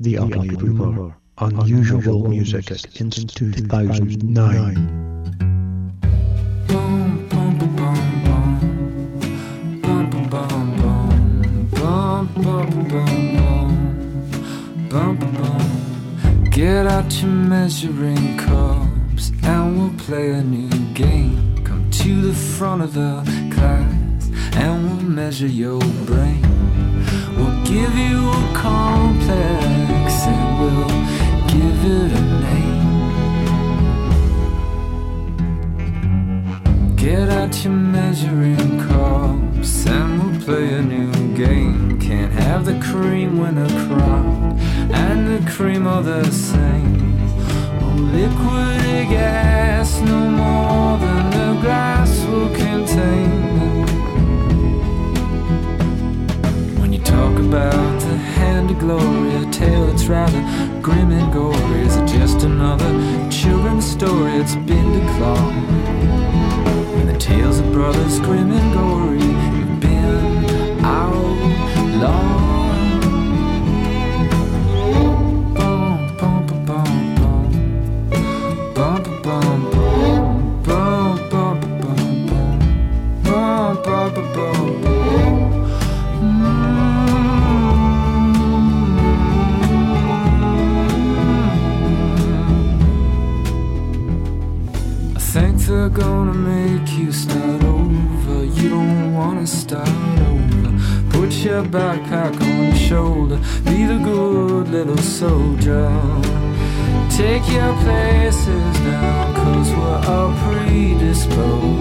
The Ugly Rumor. Unusual music since 2009. Get out your measuring cups and we'll play a new game. Come to the front of the class and we'll measure your brain. We'll give you a complex Get out your measuring cups and we'll play a new game. Can't have the cream when a crowd and the cream are the same. Oh, liquid gas, no more than the glass will contain. When you talk about the hand of glory, a tale that's rather grim and gory, is it just another children's story? It's been declawed. Tales of brothers and gory backpack on your shoulder. Be the good little soldier. Take your places now, cause we're all predisposed.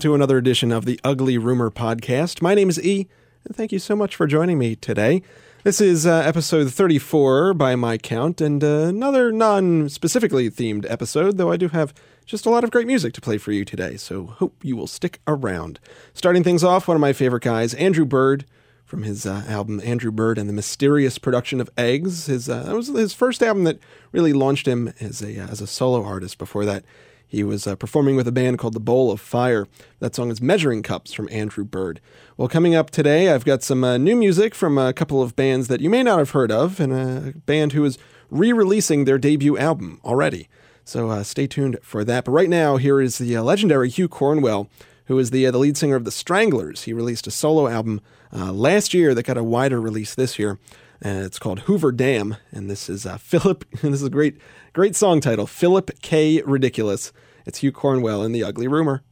To another edition of the Ugly Rumor Podcast. My name is E, and thank you so much for joining me today. This is uh, episode 34 by my count, and uh, another non specifically themed episode, though I do have just a lot of great music to play for you today, so hope you will stick around. Starting things off, one of my favorite guys, Andrew Bird, from his uh, album Andrew Bird and the Mysterious Production of Eggs. His uh, that was his first album that really launched him as a uh, as a solo artist. Before that, he was uh, performing with a band called The Bowl of Fire. That song is Measuring Cups from Andrew Bird. Well, coming up today, I've got some uh, new music from a couple of bands that you may not have heard of, and a band who is re releasing their debut album already. So uh, stay tuned for that. But right now, here is the uh, legendary Hugh Cornwell, who is the, uh, the lead singer of The Stranglers. He released a solo album uh, last year that got a wider release this year. Uh, it's called Hooverdam, and this is uh, Philip. this is a great, great song title, Philip K. Ridiculous. It's Hugh Cornwell in The Ugly Rumor.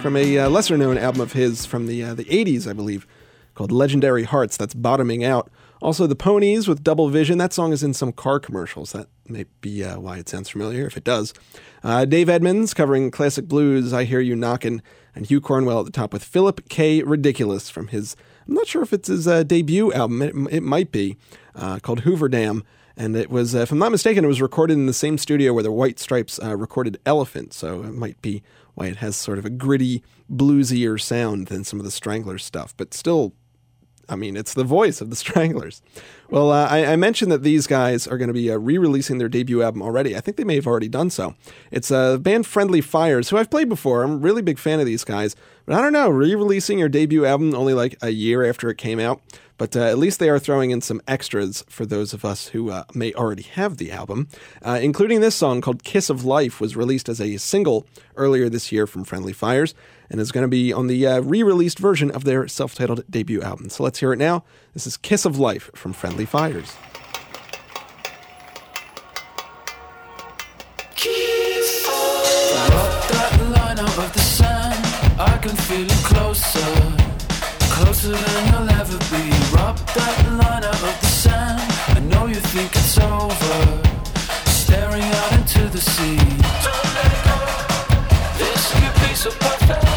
from a uh, lesser known album of his from the, uh, the 80s, I believe, called Legendary Hearts. That's Bottoming Out. Also, The Ponies with Double Vision. That song is in some car commercials. That may be uh, why it sounds familiar, if it does. Uh, Dave Edmunds covering Classic Blues, I Hear You Knockin', and Hugh Cornwell at the top with Philip K. Ridiculous from his, I'm not sure if it's his uh, debut album, it, it might be, uh, called Hooverdam. And it was, uh, if I'm not mistaken, it was recorded in the same studio where the White Stripes uh, recorded Elephant, so it might be why it has sort of a gritty, bluesier sound than some of the Stranglers stuff, but still, I mean, it's the voice of the Stranglers. Well, uh, I, I, mentioned that these guys are going to be uh, re releasing their debut album already. I think they may have already done so. It's uh, band Friendly Fires, who I've played before. I'm a really big fan of these guys, but I don't know, re releasing your debut album only like a year after it came out but uh, at least they are throwing in some extras for those of us who uh, may already have the album, uh, including this song called Kiss of Life, was released as a single earlier this year from Friendly Fires and is going to be on the uh, re released version of their self titled debut album. So let's hear it now. This is Kiss of Life from Friendly Fires. I can feel it closer Closer than you'll ever be. Rub that line out of the sand. I know you think it's over. Staring out into the sea. Don't let go. This could be so perfect.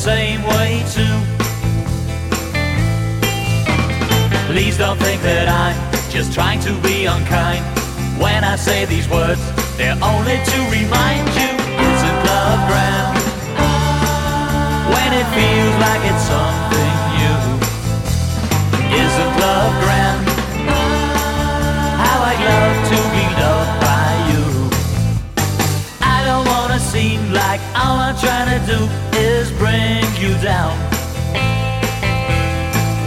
Same way too. Please don't think that I'm just trying to be unkind. When I say these words, they're only to remind you isn't love grand. When it feels like it's something new, isn't love grand. How I'd love to be loved by you. I don't wanna seem like all I'm trying to do bring you down.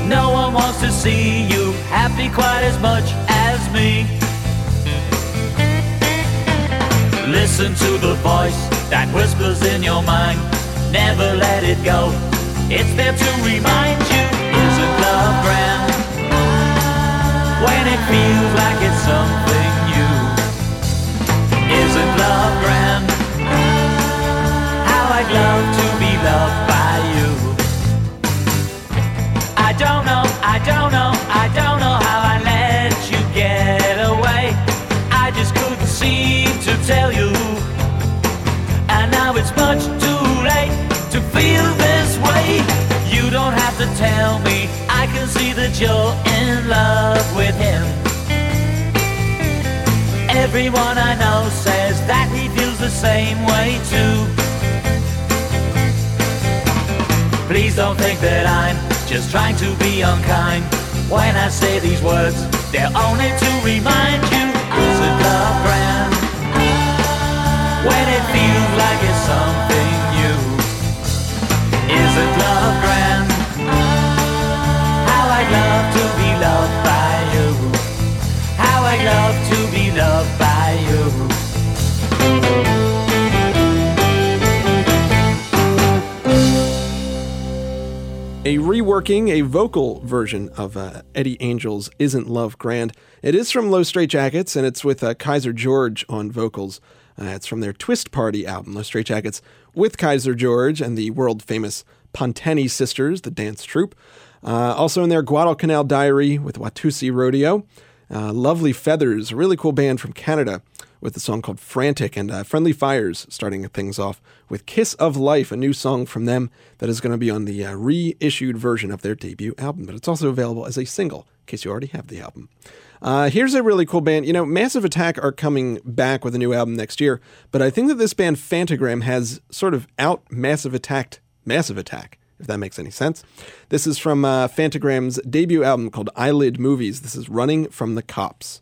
No one wants to see you happy quite as much as me. Listen to the voice that whispers in your mind. Never let it go. It's there to remind you, isn't love grand? When it feels like it's something new. Isn't love grand? I'd love to be loved by you. I don't know, I don't know, I don't know how I let you get away. I just couldn't seem to tell you. And now it's much too late to feel this way. You don't have to tell me, I can see that you're in love with him. Everyone I know says that he feels the same way too. Please don't think that I'm just trying to be unkind. When I say these words, they're only to remind you isn't love grand. When it feels like it's something new, isn't love grand. How I'd love to be loved by a reworking, a vocal version of uh, Eddie Angel's Isn't Love Grand. It is from Los Straitjackets, and it's with uh, Kaiser George on vocals. Uh, it's from their Twist Party album, Los Straitjackets, with Kaiser George and the world famous Pontani Sisters, the dance troupe. Uh, also in their Guadalcanal Diary with Watusi Rodeo. Uh, Lovely Feathers, a really cool band from Canada with a song called Frantic, and uh, Friendly Fires starting things off with Kiss of Life, a new song from them that is going to be on the uh, reissued version of their debut album, but it's also available as a single in case you already have the album. Uh, here's a really cool band. You know, Massive Attack are coming back with a new album next year, but I think that this band Phantogram has sort of out Massive Attacked Massive Attack if that makes any sense. This is from uh, Phantogram's debut album called Eyelid Movies. This is Running from the Cops.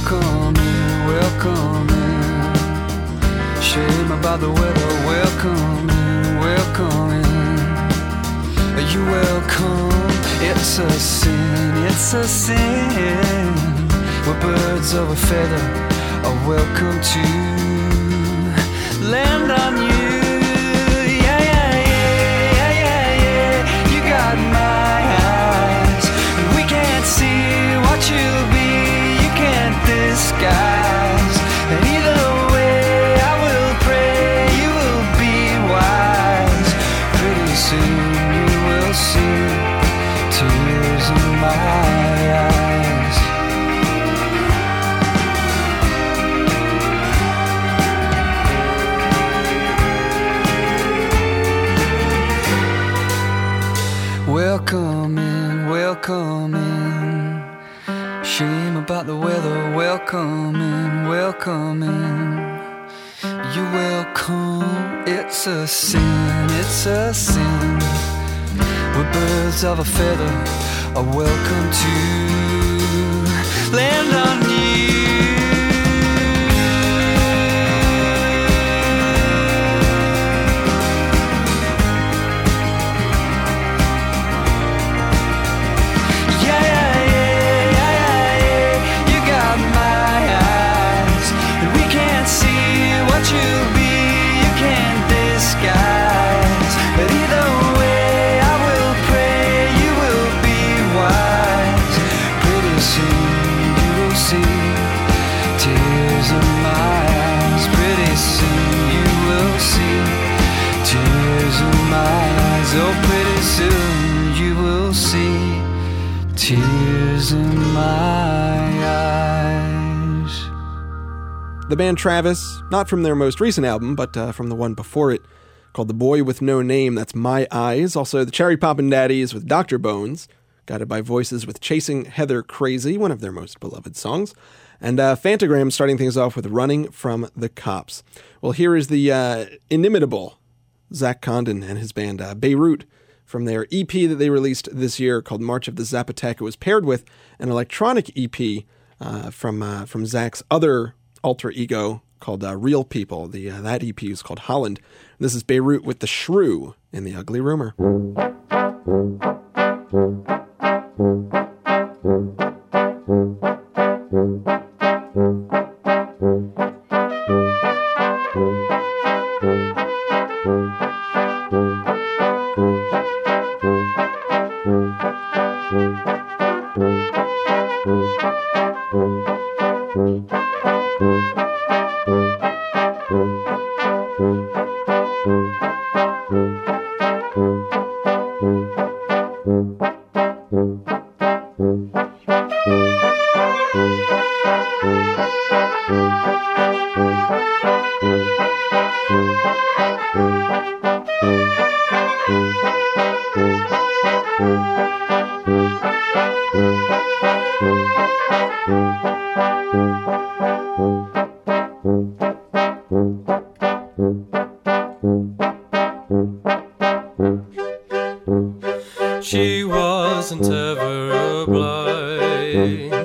welcome in, welcome in. Shame about the weather, welcome in, welcome in. Are you welcome? It's a sin, it's a sin. We're birds of a feather, are welcome to land on you. Yeah, yeah, yeah, yeah, yeah, yeah. You got my. sky. welcome in, welcome in. You're welcome. It's a sin, it's a sin. We're birds of a feather, A welcome to land. my eyes. Oh, pretty soon you will see tears in my eyes. The band Travis, not from their most recent album, but uh, from the one before it, called The Boy with No Name, that's My Eyes. Also, the Cherry Poppin' Daddies with Dr. Bones, guided by voices with Chasing Heather Crazy, one of their most beloved songs. And uh, Phantogram starting things off with Running from the Cops. Well, here is the uh, inimitable Zach Condon and his band uh, Beirut from their EP that they released this year called March of the Zapotec. It was paired with an electronic EP uh, from uh, from Zach's other alter ego called uh, Real People. The uh, that EP is called Holland. This is Beirut with the Shrew in the Ugly Rumor.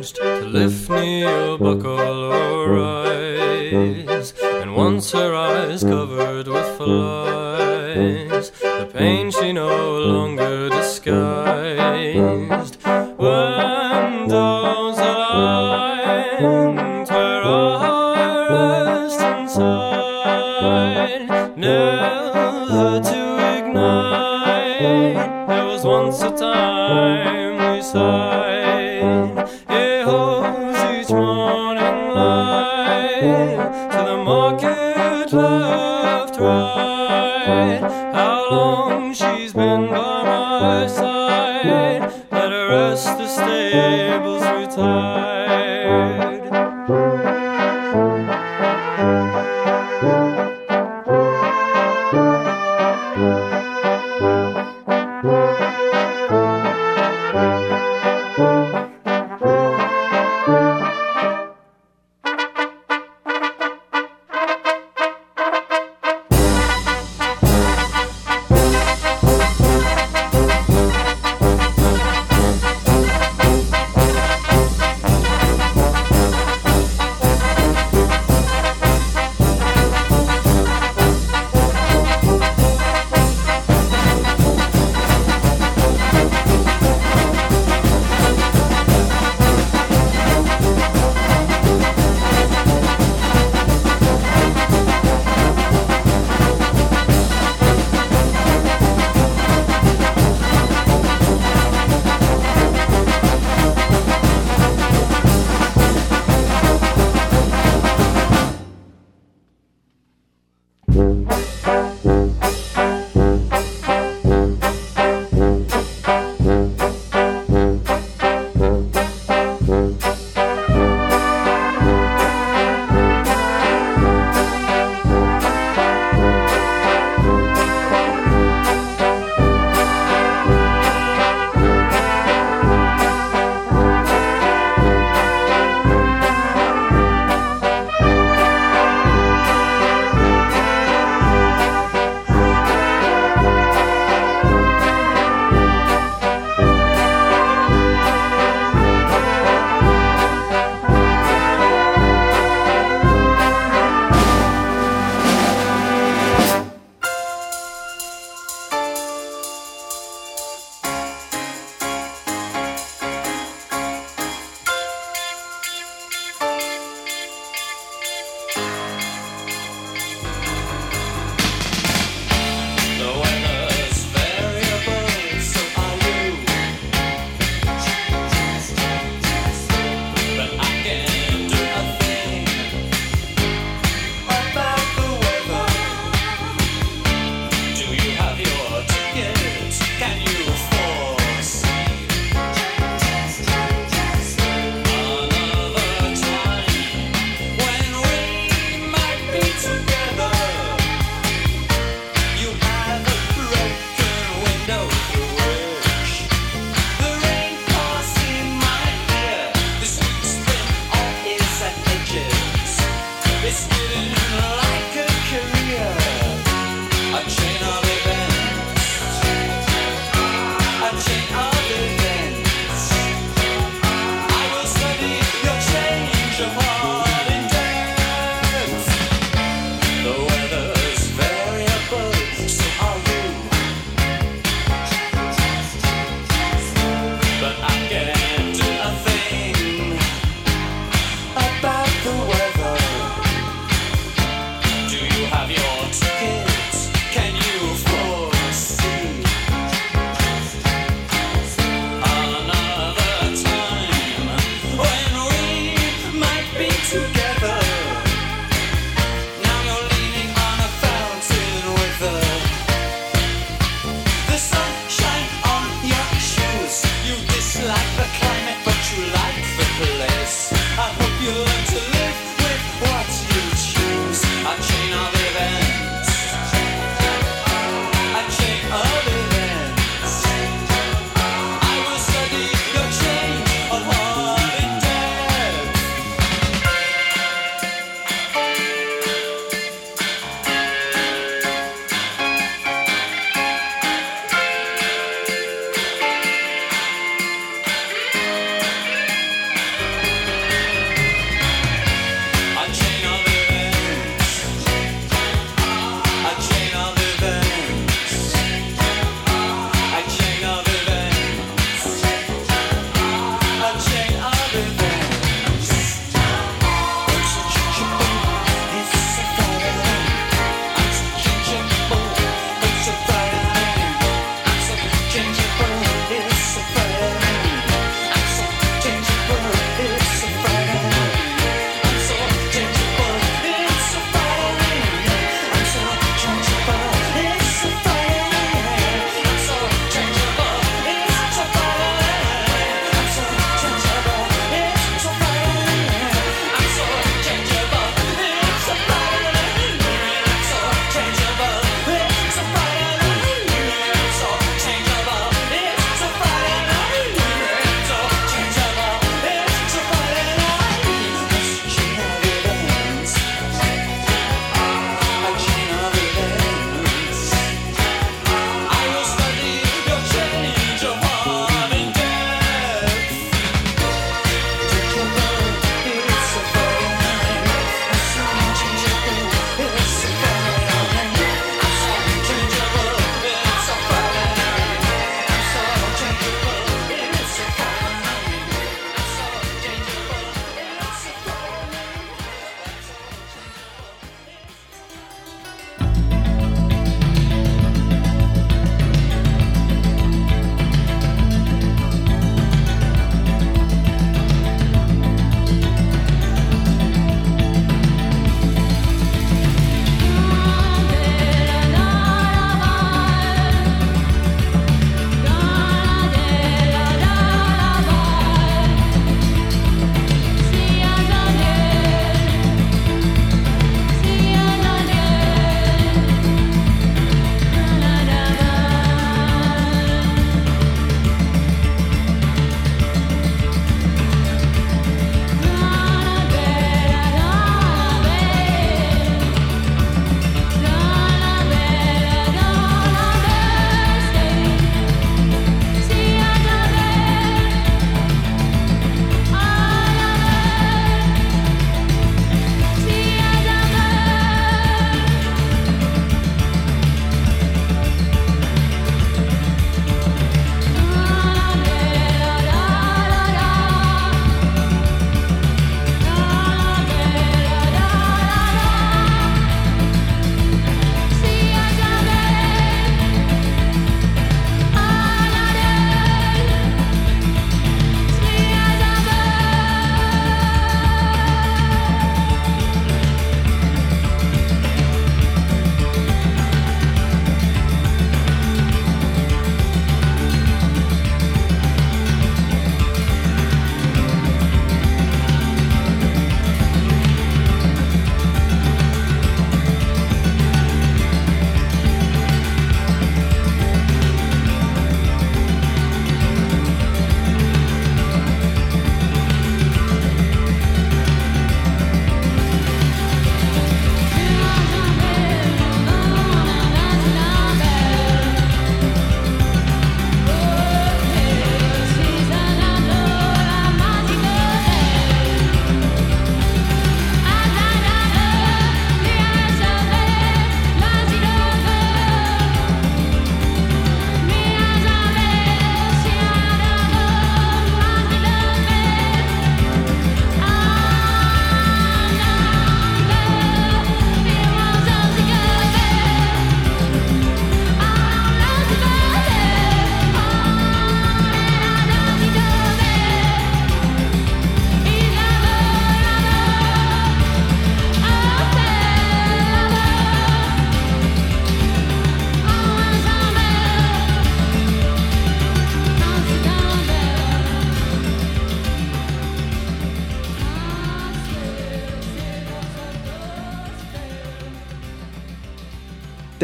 Obliged to lift or buckle or rise.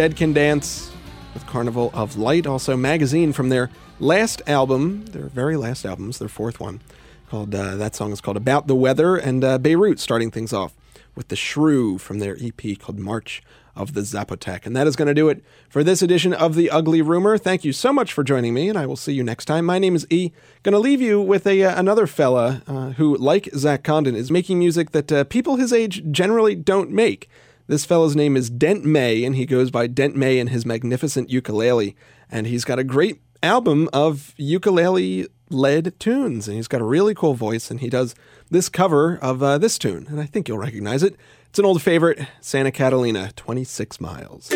Dead Can Dance with Carnival of Light. Also, Magazine from their last album, their very last albums, their fourth one, called uh, that song is called About the Weather, and uh, Beirut starting things off with the Shrew from their EP called March of the Zapotec. And that is going to do it for this edition of The Ugly Rumor. Thank you so much for joining me, and I will see you next time. My name is E. Going to leave you with a uh, another fella uh, who, like Zach Condon, is making music that uh, people his age generally don't make. This fellow's name is Dent May, and he goes by Dent May and his magnificent ukulele. And he's got a great album of ukulele led tunes, and he's got a really cool voice, and he does this cover of uh, this tune, and I think you'll recognize it. It's an old favorite, Santa Catalina, 26 Miles.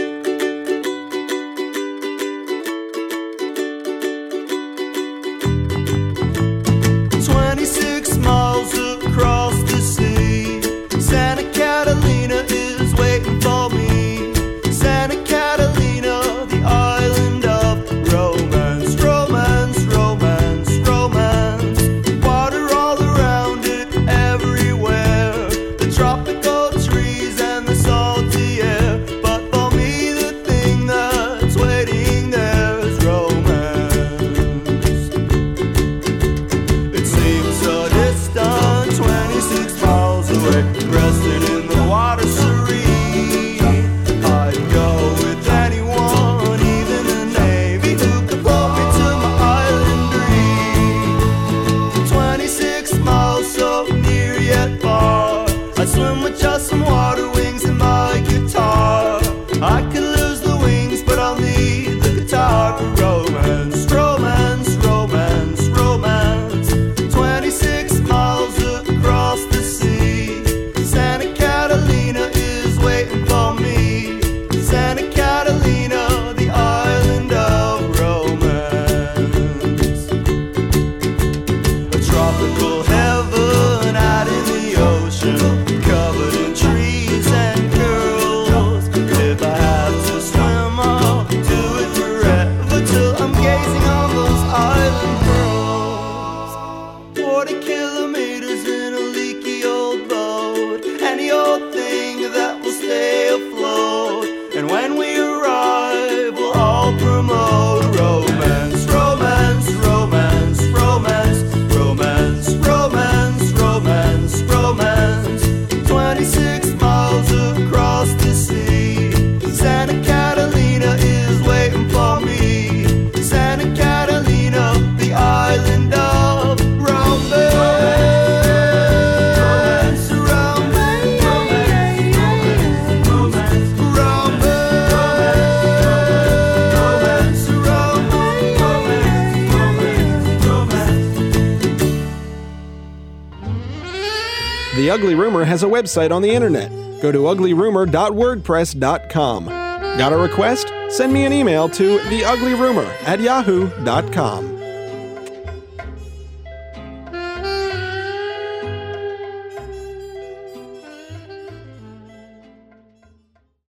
Website on the internet. Go to uglyrumor.wordpress.com. Got a request? Send me an email to theuglyrumor at yahoo.com.